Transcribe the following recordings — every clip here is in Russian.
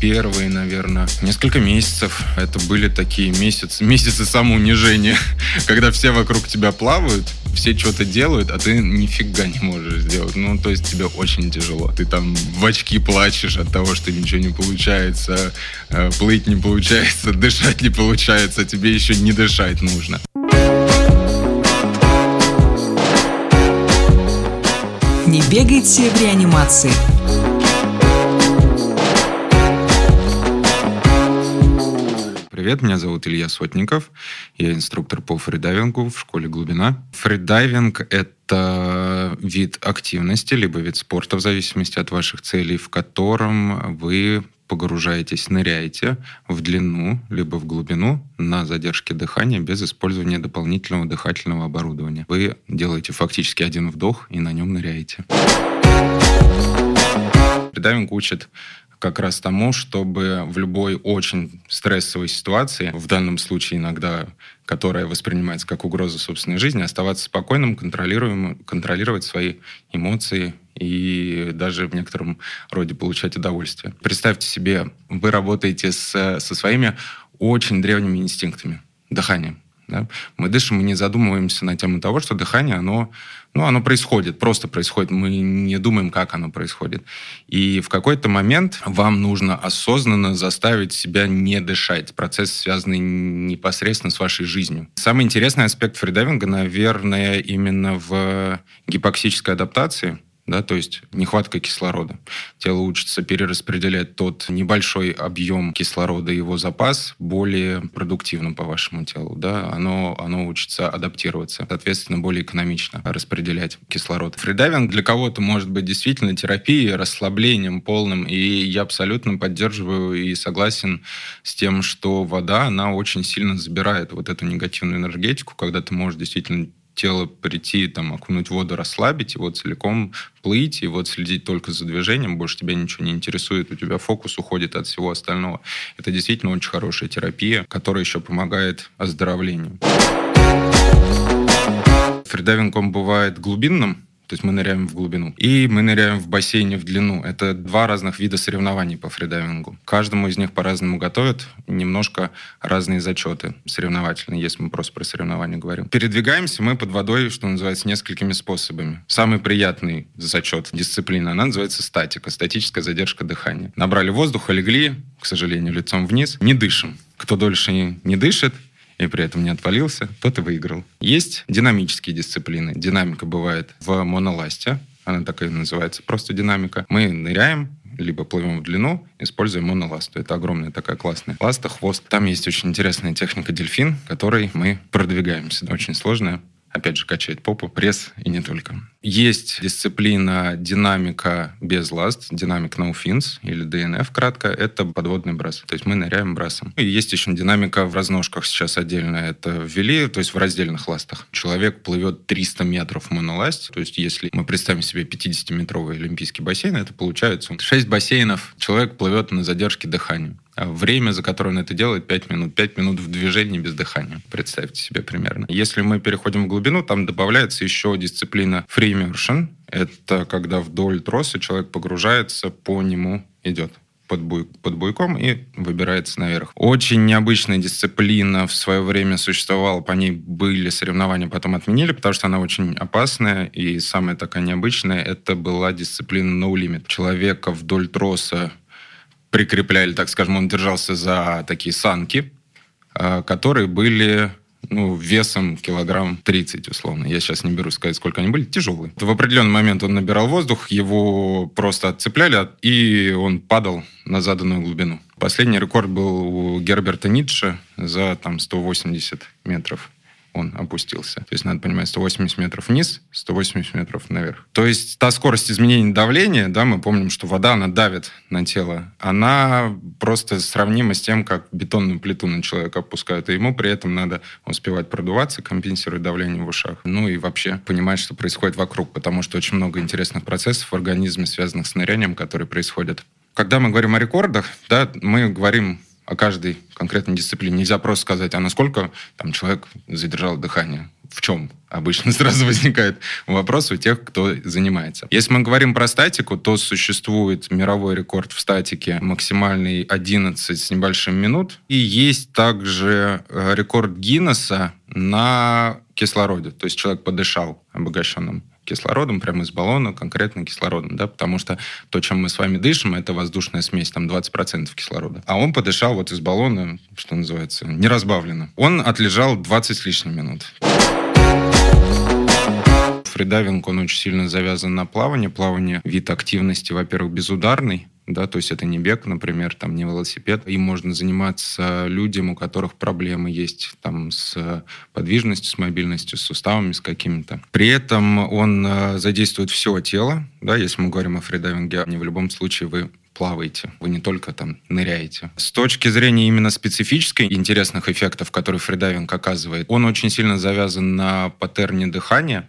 первые, наверное, несколько месяцев это были такие месяцы, месяцы самоунижения, когда все вокруг тебя плавают, все что-то делают, а ты нифига не можешь сделать. Ну, то есть тебе очень тяжело. Ты там в очки плачешь от того, что ничего не получается, э, плыть не получается, дышать не получается, тебе еще не дышать нужно. Не бегайте в реанимации. Привет, меня зовут Илья Сотников. Я инструктор по фридайвингу в школе «Глубина». Фридайвинг — это вид активности, либо вид спорта, в зависимости от ваших целей, в котором вы погружаетесь, ныряете в длину, либо в глубину на задержке дыхания без использования дополнительного дыхательного оборудования. Вы делаете фактически один вдох и на нем ныряете. Дайвинг учит как раз тому, чтобы в любой очень стрессовой ситуации, в данном случае иногда, которая воспринимается как угроза собственной жизни, оставаться спокойным, контролируемым, контролировать свои эмоции и даже в некотором роде получать удовольствие. Представьте себе, вы работаете с, со своими очень древними инстинктами, дыханием. Да? Мы дышим, мы не задумываемся на тему того, что дыхание, оно, ну, оно происходит, просто происходит. Мы не думаем, как оно происходит. И в какой-то момент вам нужно осознанно заставить себя не дышать. Процесс, связанный непосредственно с вашей жизнью. Самый интересный аспект фридайвинга, наверное, именно в гипоксической адаптации – да, то есть нехватка кислорода. Тело учится перераспределять тот небольшой объем кислорода, его запас, более продуктивным по вашему телу. Да? Оно, оно учится адаптироваться, соответственно, более экономично распределять кислород. Фридайвинг для кого-то может быть действительно терапией, расслаблением полным, и я абсолютно поддерживаю и согласен с тем, что вода, она очень сильно забирает вот эту негативную энергетику, когда ты можешь действительно тело прийти, там, окунуть воду, расслабить, вот целиком плыть, и вот следить только за движением, больше тебя ничего не интересует, у тебя фокус уходит от всего остального. Это действительно очень хорошая терапия, которая еще помогает оздоровлению. Фридайвинг, он бывает глубинным, то есть мы ныряем в глубину. И мы ныряем в бассейне в длину. Это два разных вида соревнований по фридайвингу. Каждому из них по-разному готовят. Немножко разные зачеты соревновательные, если мы просто про соревнования говорим. Передвигаемся мы под водой, что называется, несколькими способами. Самый приятный зачет дисциплины, она называется статика, статическая задержка дыхания. Набрали воздуха, легли, к сожалению, лицом вниз, не дышим. Кто дольше не дышит, и при этом не отвалился, тот и выиграл. Есть динамические дисциплины. Динамика бывает в моноласте, она так и называется, просто динамика. Мы ныряем, либо плывем в длину, используя моноласту. Это огромная такая классная ласта, хвост. Там есть очень интересная техника дельфин, которой мы продвигаемся. Очень сложная опять же, качает попу, пресс и не только. Есть дисциплина динамика без ласт, динамик no fins, или DNF кратко, это подводный брас. То есть мы ныряем брасом. И есть еще динамика в разножках сейчас отдельно. Это ввели, то есть в раздельных ластах. Человек плывет 300 метров в моноласте. То есть если мы представим себе 50-метровый олимпийский бассейн, это получается 6 бассейнов. Человек плывет на задержке дыхания. А время, за которое он это делает, 5 минут. 5 минут в движении без дыхания. Представьте себе примерно. Если мы переходим в глубину, там добавляется еще дисциплина free immersion. Это когда вдоль троса человек погружается, по нему идет под, буй, под буйком и выбирается наверх. Очень необычная дисциплина в свое время существовала, по ней были соревнования, потом отменили, потому что она очень опасная, и самая такая необычная, это была дисциплина no limit. Человека вдоль троса прикрепляли, так скажем, он держался за такие санки, а, которые были ну, весом килограмм 30, условно. Я сейчас не беру сказать, сколько они были. Тяжелые. В определенный момент он набирал воздух, его просто отцепляли, и он падал на заданную глубину. Последний рекорд был у Герберта Ницше за там 180 метров он опустился. То есть надо понимать, 180 метров вниз, 180 метров наверх. То есть та скорость изменения давления, да, мы помним, что вода, она давит на тело, она просто сравнима с тем, как бетонную плиту на человека опускают, и ему при этом надо успевать продуваться, компенсировать давление в ушах, ну и вообще понимать, что происходит вокруг, потому что очень много интересных процессов в организме, связанных с нырянием, которые происходят. Когда мы говорим о рекордах, да, мы говорим о каждой конкретной дисциплине. Нельзя просто сказать, а насколько там человек задержал дыхание. в чем обычно сразу возникает вопрос у тех, кто занимается. Если мы говорим про статику, то существует мировой рекорд в статике максимальный 11 с небольшим минут. И есть также э, рекорд Гиннесса на кислороде. То есть человек подышал обогащенным кислородом, прямо из баллона, конкретно кислородом, да, потому что то, чем мы с вами дышим, это воздушная смесь, там 20% кислорода. А он подышал вот из баллона, что называется, неразбавленно. Он отлежал 20 с лишним минут. Фридайвинг, он очень сильно завязан на плавание. Плавание – вид активности, во-первых, безударный, да, то есть это не бег, например, там не велосипед. Им можно заниматься людям, у которых проблемы есть там с подвижностью, с мобильностью, с суставами, с какими-то. При этом он э, задействует все тело, да, если мы говорим о фридайвинге, не в любом случае вы плаваете, вы не только там ныряете. С точки зрения именно специфической интересных эффектов, которые фридайвинг оказывает, он очень сильно завязан на паттерне дыхания,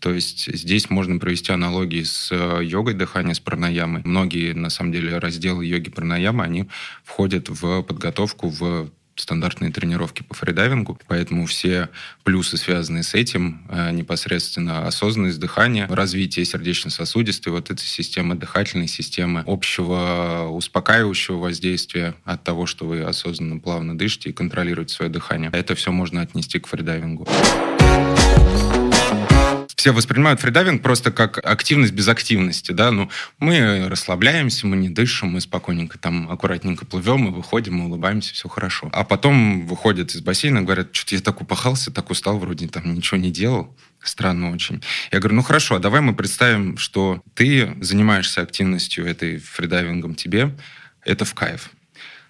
то есть здесь можно провести аналогии с э, йогой дыхания, с пранаямой. Многие, на самом деле, разделы йоги пранаямы, они входят в подготовку в стандартные тренировки по фридайвингу, поэтому все плюсы, связанные с этим, э, непосредственно осознанность дыхания, развитие сердечно-сосудистой, вот эта система дыхательной системы, общего успокаивающего воздействия от того, что вы осознанно, плавно дышите и контролируете свое дыхание. Это все можно отнести к фридайвингу все воспринимают фридайвинг просто как активность без активности, да, ну, мы расслабляемся, мы не дышим, мы спокойненько там аккуратненько плывем, мы выходим, мы улыбаемся, все хорошо. А потом выходят из бассейна говорят, что-то я так упахался, так устал, вроде там ничего не делал. Странно очень. Я говорю, ну хорошо, а давай мы представим, что ты занимаешься активностью этой фридайвингом тебе, это в кайф.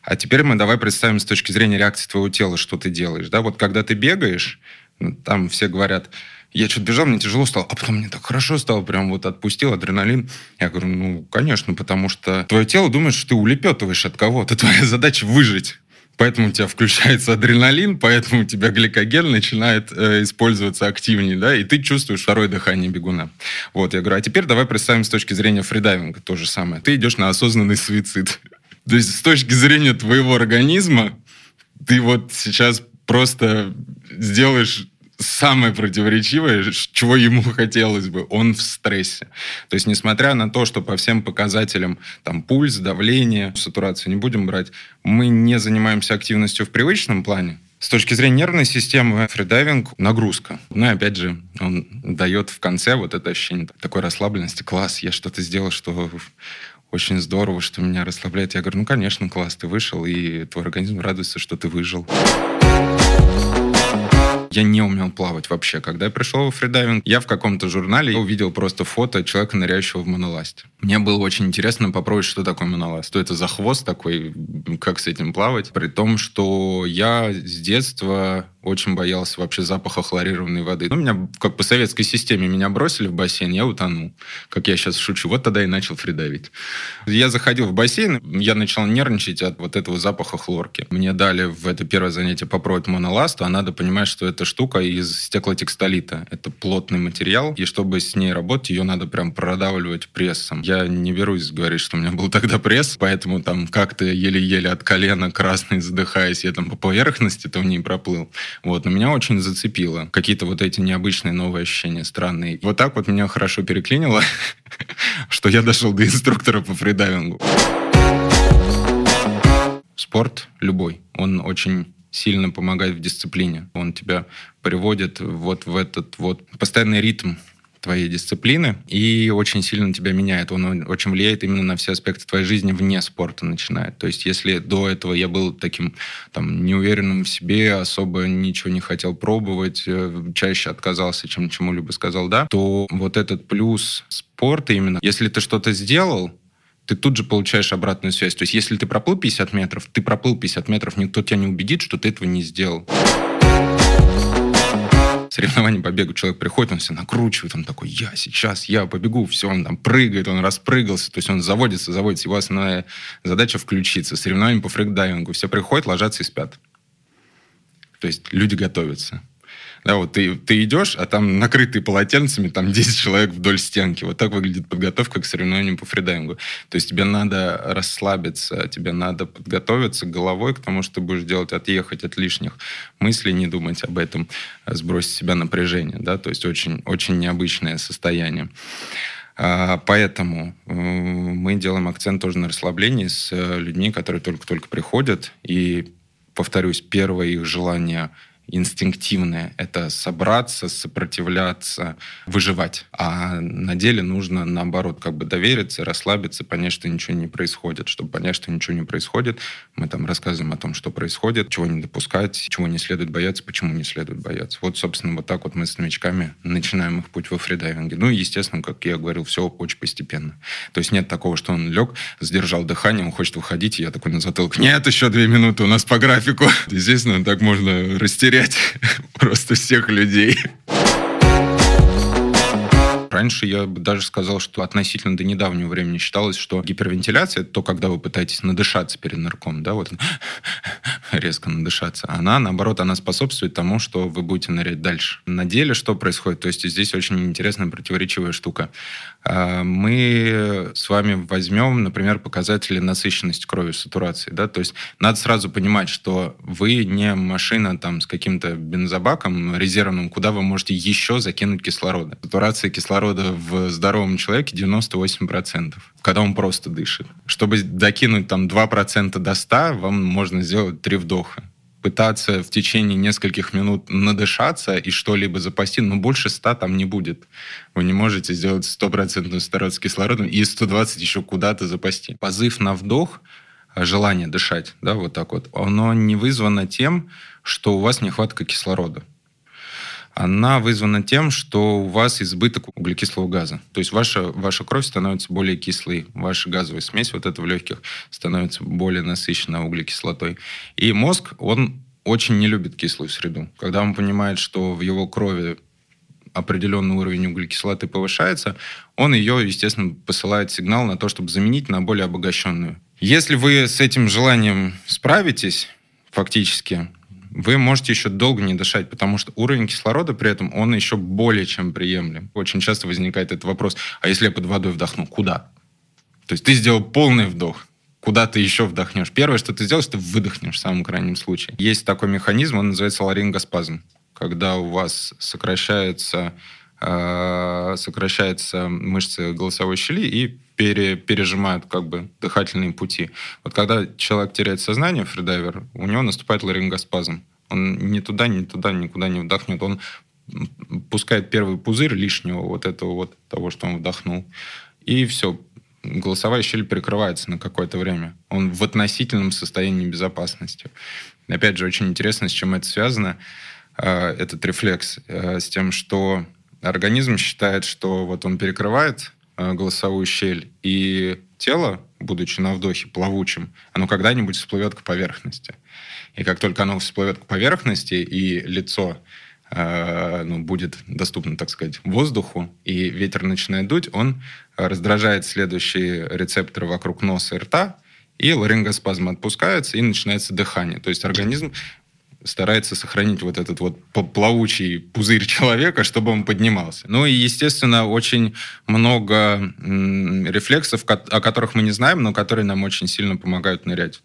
А теперь мы давай представим с точки зрения реакции твоего тела, что ты делаешь. Да? Вот когда ты бегаешь, ну, там все говорят, я что-то бежал, мне тяжело стало, а потом мне так хорошо стало, прям вот отпустил адреналин. Я говорю, ну, конечно, потому что твое тело думает, что ты улепетываешь от кого-то. Твоя задача выжить. Поэтому у тебя включается адреналин, поэтому у тебя гликоген начинает э, использоваться активнее, да, и ты чувствуешь второе дыхание бегуна. Вот, я говорю, а теперь давай представим с точки зрения фридайвинга то же самое. Ты идешь на осознанный суицид. То есть с точки зрения твоего организма ты вот сейчас просто сделаешь самое противоречивое, чего ему хотелось бы, он в стрессе. То есть, несмотря на то, что по всем показателям, там, пульс, давление, сатурацию не будем брать, мы не занимаемся активностью в привычном плане, с точки зрения нервной системы, фридайвинг — нагрузка. Ну и опять же, он дает в конце вот это ощущение такой расслабленности. Класс, я что-то сделал, что очень здорово, что меня расслабляет. Я говорю, ну, конечно, класс, ты вышел, и твой организм радуется, что ты выжил. Я не умел плавать вообще. Когда я пришел в фридайвинг, я в каком-то журнале увидел просто фото человека, ныряющего в моноласте. Мне было очень интересно попробовать, что такое моноласт. Что это за хвост такой, как с этим плавать. При том, что я с детства очень боялся вообще запаха хлорированной воды. Ну, меня, как по советской системе, меня бросили в бассейн, я утонул. Как я сейчас шучу. Вот тогда и начал фридавить. Я заходил в бассейн, я начал нервничать от вот этого запаха хлорки. Мне дали в это первое занятие попробовать моноласту, а надо понимать, что эта штука из стеклотекстолита. Это плотный материал, и чтобы с ней работать, ее надо прям продавливать прессом. Я не берусь говорить, что у меня был тогда пресс, поэтому там как-то еле-еле от колена красный задыхаясь, я там по поверхности-то в ней проплыл. Вот, но меня очень зацепило. Какие-то вот эти необычные новые ощущения, странные. Вот так вот меня хорошо переклинило, что я дошел до инструктора по фридайвингу. Спорт любой, он очень сильно помогает в дисциплине. Он тебя приводит вот в этот вот постоянный ритм твоей дисциплины и очень сильно тебя меняет. Он очень влияет именно на все аспекты твоей жизни вне спорта начинает. То есть если до этого я был таким там неуверенным в себе, особо ничего не хотел пробовать, э, чаще отказался, чем чему-либо сказал да, то вот этот плюс спорта именно, если ты что-то сделал, ты тут же получаешь обратную связь. То есть если ты проплыл 50 метров, ты проплыл 50 метров, никто тебя не убедит, что ты этого не сделал соревнования по бегу человек приходит, он все накручивает, он такой, я сейчас, я побегу, все, он там прыгает, он распрыгался, то есть он заводится, заводится. Его основная задача включиться. Соревнования по фрикдайвингу. Все приходят, ложатся и спят. То есть люди готовятся. Да, вот ты, ты идешь, а там накрытые полотенцами, там 10 человек вдоль стенки. Вот так выглядит подготовка к соревнованию по фридайвингу. То есть тебе надо расслабиться, тебе надо подготовиться головой к тому, что будешь делать, отъехать от лишних мыслей, не думать об этом, а сбросить себя напряжение. Да? То есть очень, очень необычное состояние. А, поэтому э, мы делаем акцент тоже на расслаблении с э, людьми, которые только-только приходят. И, повторюсь, первое их желание – инстинктивное. Это собраться, сопротивляться, выживать. А на деле нужно, наоборот, как бы довериться, расслабиться, понять, что ничего не происходит. Чтобы понять, что ничего не происходит, мы там рассказываем о том, что происходит, чего не допускать, чего не следует бояться, почему не следует бояться. Вот, собственно, вот так вот мы с новичками начинаем их путь во фридайвинге. Ну и, естественно, как я говорил, все очень постепенно. То есть нет такого, что он лег, сдержал дыхание, он хочет выходить, и я такой на затылок, нет, еще две минуты у нас по графику. Естественно, так можно растерять терять просто всех людей. Раньше я бы даже сказал, что относительно до недавнего времени считалось, что гипервентиляция, то, когда вы пытаетесь надышаться перед нырком, да, вот резко надышаться, она, наоборот, она способствует тому, что вы будете нырять дальше. На деле что происходит? То есть здесь очень интересная противоречивая штука. А, мы с вами возьмем, например, показатели насыщенности крови, сатурации, да, то есть надо сразу понимать, что вы не машина там с каким-то бензобаком резервным, куда вы можете еще закинуть кислорода. Сатурация кислорода кислорода в здоровом человеке 98%, когда он просто дышит. Чтобы докинуть там 2% до 100, вам можно сделать 3 вдоха пытаться в течение нескольких минут надышаться и что-либо запасти, но больше 100 там не будет. Вы не можете сделать стопроцентную старот с кислородом и 120 еще куда-то запасти. Позыв на вдох, желание дышать, да, вот так вот, оно не вызвано тем, что у вас нехватка кислорода она вызвана тем, что у вас избыток углекислого газа. То есть ваша, ваша кровь становится более кислой, ваша газовая смесь вот эта в легких становится более насыщенной углекислотой. И мозг, он очень не любит кислую среду. Когда он понимает, что в его крови определенный уровень углекислоты повышается, он ее, естественно, посылает сигнал на то, чтобы заменить на более обогащенную. Если вы с этим желанием справитесь, фактически, вы можете еще долго не дышать, потому что уровень кислорода при этом, он еще более чем приемлем. Очень часто возникает этот вопрос, а если я под водой вдохну, куда? То есть ты сделал полный вдох, куда ты еще вдохнешь. Первое, что ты сделаешь, ты выдохнешь в самом крайнем случае. Есть такой механизм, он называется ларингоспазм, когда у вас сокращается, э, сокращается мышцы голосовой щели и пере, пережимают как бы дыхательные пути. Вот когда человек теряет сознание, фридайвер, у него наступает ларингоспазм. Он ни туда, ни туда, никуда не вдохнет. Он пускает первый пузырь лишнего вот этого вот того, что он вдохнул. И все, голосовая щель прикрывается на какое-то время. Он в относительном состоянии безопасности. Опять же, очень интересно, с чем это связано, э, этот рефлекс, э, с тем, что организм считает, что вот он перекрывает голосовую щель, и тело, будучи на вдохе плавучим, оно когда-нибудь всплывет к поверхности. И как только оно всплывет к поверхности, и лицо э, ну, будет доступно, так сказать, воздуху, и ветер начинает дуть, он раздражает следующие рецепторы вокруг носа и рта, и ларингоспазм отпускается, и начинается дыхание. То есть организм старается сохранить вот этот вот плавучий пузырь человека, чтобы он поднимался. Ну и, естественно, очень много рефлексов, о которых мы не знаем, но которые нам очень сильно помогают нырять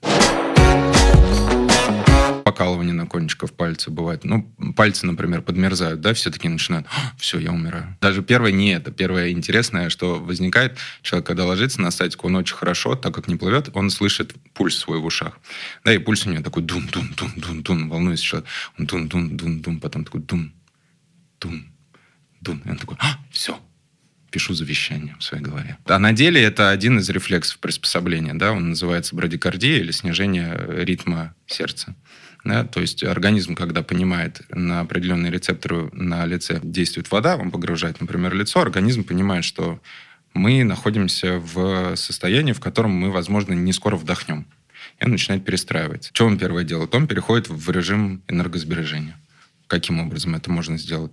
покалывание на кончиков пальца бывает. Ну, пальцы, например, подмерзают, да, все таки начинают, все, я умираю. Даже первое не это. Первое интересное, что возникает, человек, когда ложится на статику, он очень хорошо, так как не плывет, он слышит пульс свой в ушах. Да, и пульс у него такой дун-дун-дун-дун-дун, волнуется человек. Он дун-дун-дун-дун, потом такой дун-дун, дун. И он такой, а, все, пишу завещание в своей голове. А на деле это один из рефлексов приспособления, да, он называется брадикардия или снижение ритма сердца. Да? То есть организм, когда понимает на определенные рецепторы на лице действует вода, он погружает, например, лицо, организм понимает, что мы находимся в состоянии, в котором мы, возможно, не скоро вдохнем. И он начинает перестраиваться. Что он первое делает? Он переходит в режим энергосбережения. Каким образом это можно сделать?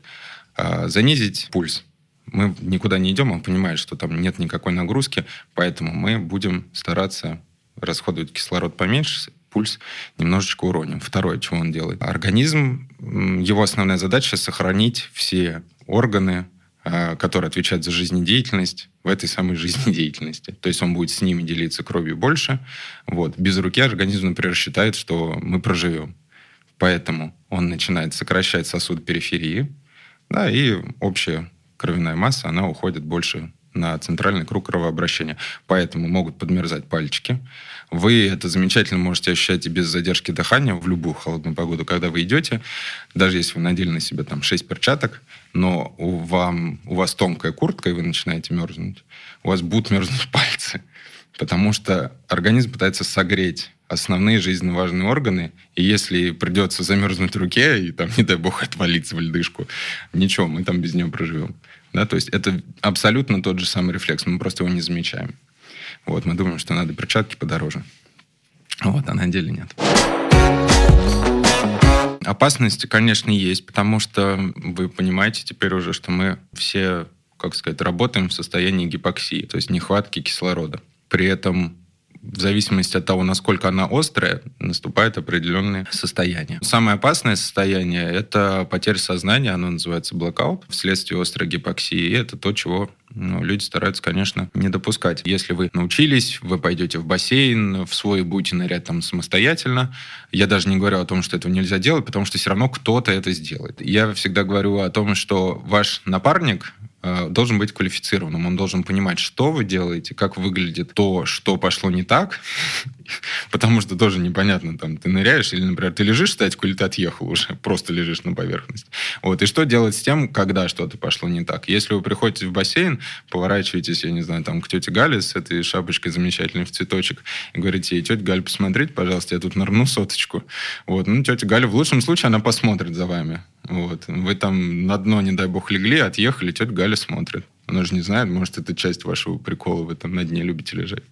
А, занизить пульс. Мы никуда не идем, он понимает, что там нет никакой нагрузки, поэтому мы будем стараться расходовать кислород поменьше, пульс немножечко уроним. Второе, чего он делает. Организм, его основная задача сохранить все органы, а, которые отвечают за жизнедеятельность в этой самой жизнедеятельности. То есть он будет с ними делиться кровью больше. Вот. Без руки организм, например, считает, что мы проживем. Поэтому он начинает сокращать сосуд периферии, да, и общая кровяная масса, она уходит больше на центральный круг кровообращения. Поэтому могут подмерзать пальчики. Вы это замечательно можете ощущать и без задержки дыхания в любую холодную погоду, когда вы идете, даже если вы надели на себя там 6 перчаток, но у, вам, у вас тонкая куртка, и вы начинаете мерзнуть, у вас будут мерзнуть пальцы, потому что организм пытается согреть основные жизненно важные органы, и если придется замерзнуть руке и там, не дай бог, отвалиться в льдышку, ничего, мы там без нее проживем. Да, то есть это абсолютно тот же самый рефлекс, мы просто его не замечаем. Вот, мы думаем, что надо перчатки подороже. Вот, а на деле нет. Опасности, конечно, есть, потому что вы понимаете теперь уже, что мы все, как сказать, работаем в состоянии гипоксии, то есть нехватки кислорода. При этом в зависимости от того, насколько она острая, наступает определенное состояние. Самое опасное состояние – это потеря сознания, оно называется блокаут, вследствие острой гипоксии. И это то, чего ну, люди стараются, конечно, не допускать. Если вы научились, вы пойдете в бассейн, в свой будете нырять там самостоятельно. Я даже не говорю о том, что этого нельзя делать, потому что все равно кто-то это сделает. Я всегда говорю о том, что ваш напарник, должен быть квалифицированным. Он должен понимать, что вы делаете, как выглядит то, что пошло не так, потому что тоже непонятно, там, ты ныряешь, или, например, ты лежишь статику, или ты отъехал уже, просто лежишь на поверхности. Вот, и что делать с тем, когда что-то пошло не так? Если вы приходите в бассейн, поворачиваетесь, я не знаю, там, к тете Гале с этой шапочкой замечательной в цветочек, и говорите ей, тетя Галя, посмотрите, пожалуйста, я тут нырну соточку. Вот, ну, тетя Галя, в лучшем случае, она посмотрит за вами. Вот. Вы там на дно, не дай бог, легли, отъехали, тетя Галя смотрит. Она же не знает, может, это часть вашего прикола, вы там на дне любите лежать.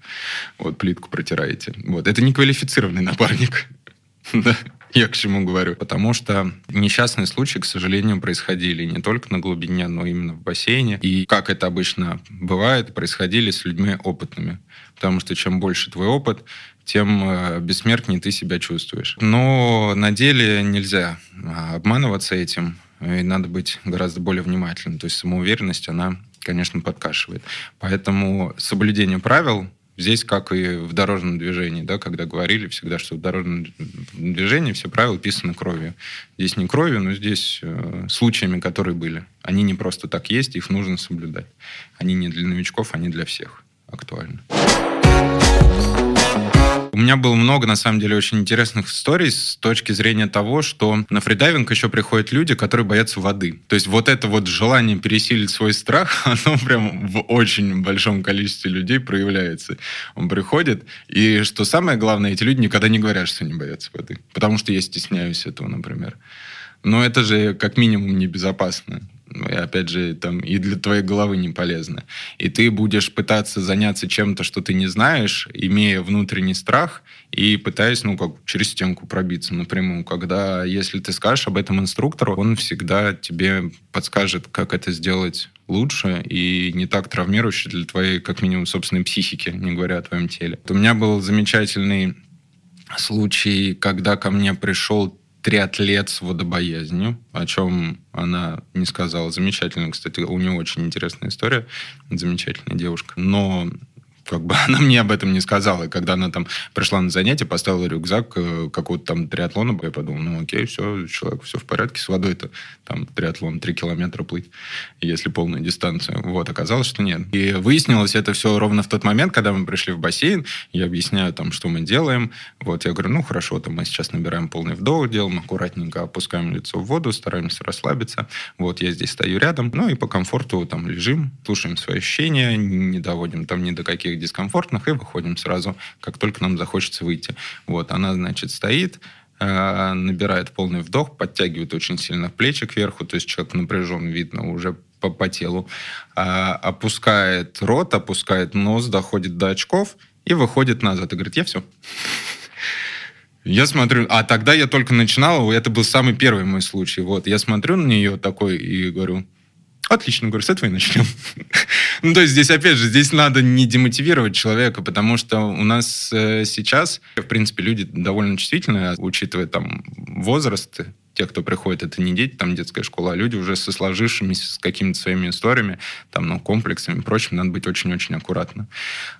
Вот, плитку протираете. Вот. Это не квалифицированный напарник. да. Я к чему говорю? Потому что несчастные случаи, к сожалению, происходили не только на глубине, но именно в бассейне. И как это обычно бывает, происходили с людьми опытными. Потому что чем больше твой опыт, тем э, бессмертнее ты себя чувствуешь. Но на деле нельзя а, обманываться этим, и надо быть гораздо более внимательным. То есть самоуверенность, она, конечно, подкашивает. Поэтому соблюдение правил здесь, как и в дорожном движении, да, когда говорили всегда, что в дорожном движении все правила писаны кровью. Здесь не кровью, но здесь э, случаями, которые были. Они не просто так есть, их нужно соблюдать. Они не для новичков, они для всех актуальны. Меня было много, на самом деле, очень интересных историй с точки зрения того, что на фридайвинг еще приходят люди, которые боятся воды. То есть вот это вот желание пересилить свой страх, оно прям в очень большом количестве людей проявляется. Он приходит, и что самое главное, эти люди никогда не говорят, что не боятся воды. Потому что я стесняюсь этого, например. Но это же как минимум небезопасно. Ну, и опять же, там и для твоей головы не полезно. И ты будешь пытаться заняться чем-то, что ты не знаешь, имея внутренний страх и пытаясь, ну, как через стенку пробиться напрямую. Когда, если ты скажешь об этом инструктору, он всегда тебе подскажет, как это сделать лучше и не так травмирующе для твоей, как минимум, собственной психики, не говоря о твоем теле. У меня был замечательный случай, когда ко мне пришел триатлет с водобоязнью, о чем она не сказала. Замечательно, кстати, у нее очень интересная история, замечательная девушка. Но как бы она мне об этом не сказала. И когда она там пришла на занятие, поставила рюкзак э, какого-то там триатлона, я подумал, ну окей, все, человек, все в порядке, с водой-то там триатлон 3 километра плыть, если полную дистанцию. Вот, оказалось, что нет. И выяснилось это все ровно в тот момент, когда мы пришли в бассейн, я объясняю там, что мы делаем. Вот, я говорю, ну хорошо, то мы сейчас набираем полный вдох, делаем аккуратненько, опускаем лицо в воду, стараемся расслабиться. Вот, я здесь стою рядом, ну и по комфорту там лежим, слушаем свои ощущения, не доводим там ни до каких дискомфортных и выходим сразу, как только нам захочется выйти. Вот, она, значит, стоит, э, набирает полный вдох, подтягивает очень сильно плечи кверху, то есть человек напряжен, видно уже по, по телу, а, опускает рот, опускает нос, доходит до очков и выходит назад и говорит, я все. Я смотрю, а тогда я только начинал, это был самый первый мой случай. Вот, я смотрю на нее такой и говорю, Отлично, говорю, с этого и начнем. Ну, то есть здесь, опять же, здесь надо не демотивировать человека, потому что у нас э, сейчас, в принципе, люди довольно чувствительные, учитывая там возраст, те, кто приходит, это не дети, там детская школа, а люди уже со сложившимися, с какими-то своими историями, там, ну, комплексами и прочим, надо быть очень-очень аккуратно.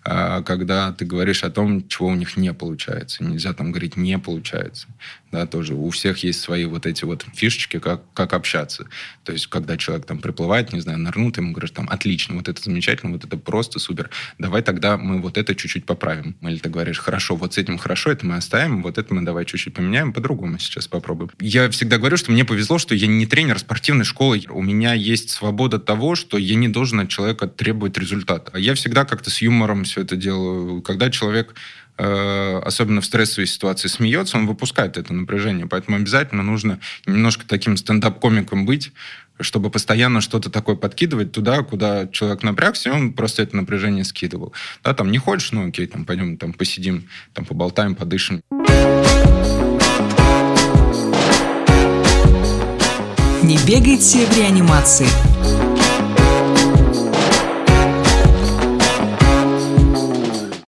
А, когда ты говоришь о том, чего у них не получается. Нельзя там говорить «не получается». Да, тоже у всех есть свои вот эти вот фишечки, как, как общаться. То есть, когда человек там приплывает, не знаю, нырнут, ему говоришь там «отлично, вот это замечательно, вот это просто супер, давай тогда мы вот это чуть-чуть поправим». Или ты говоришь «хорошо, вот с этим хорошо, это мы оставим, вот это мы давай чуть-чуть поменяем, по-другому сейчас попробуем». Я всегда говорю, что мне повезло, что я не тренер спортивной школы. У меня есть свобода того, что я не должен от человека требовать результата. Я всегда как-то с юмором все это делаю. Когда человек э, особенно в стрессовой ситуации, смеется, он выпускает это напряжение. Поэтому обязательно нужно немножко таким стендап-комиком быть, чтобы постоянно что-то такое подкидывать туда, куда человек напрягся, и он просто это напряжение скидывал. Да, там не хочешь, ну окей, там пойдем там посидим, там поболтаем, подышим. Не бегайте в реанимации.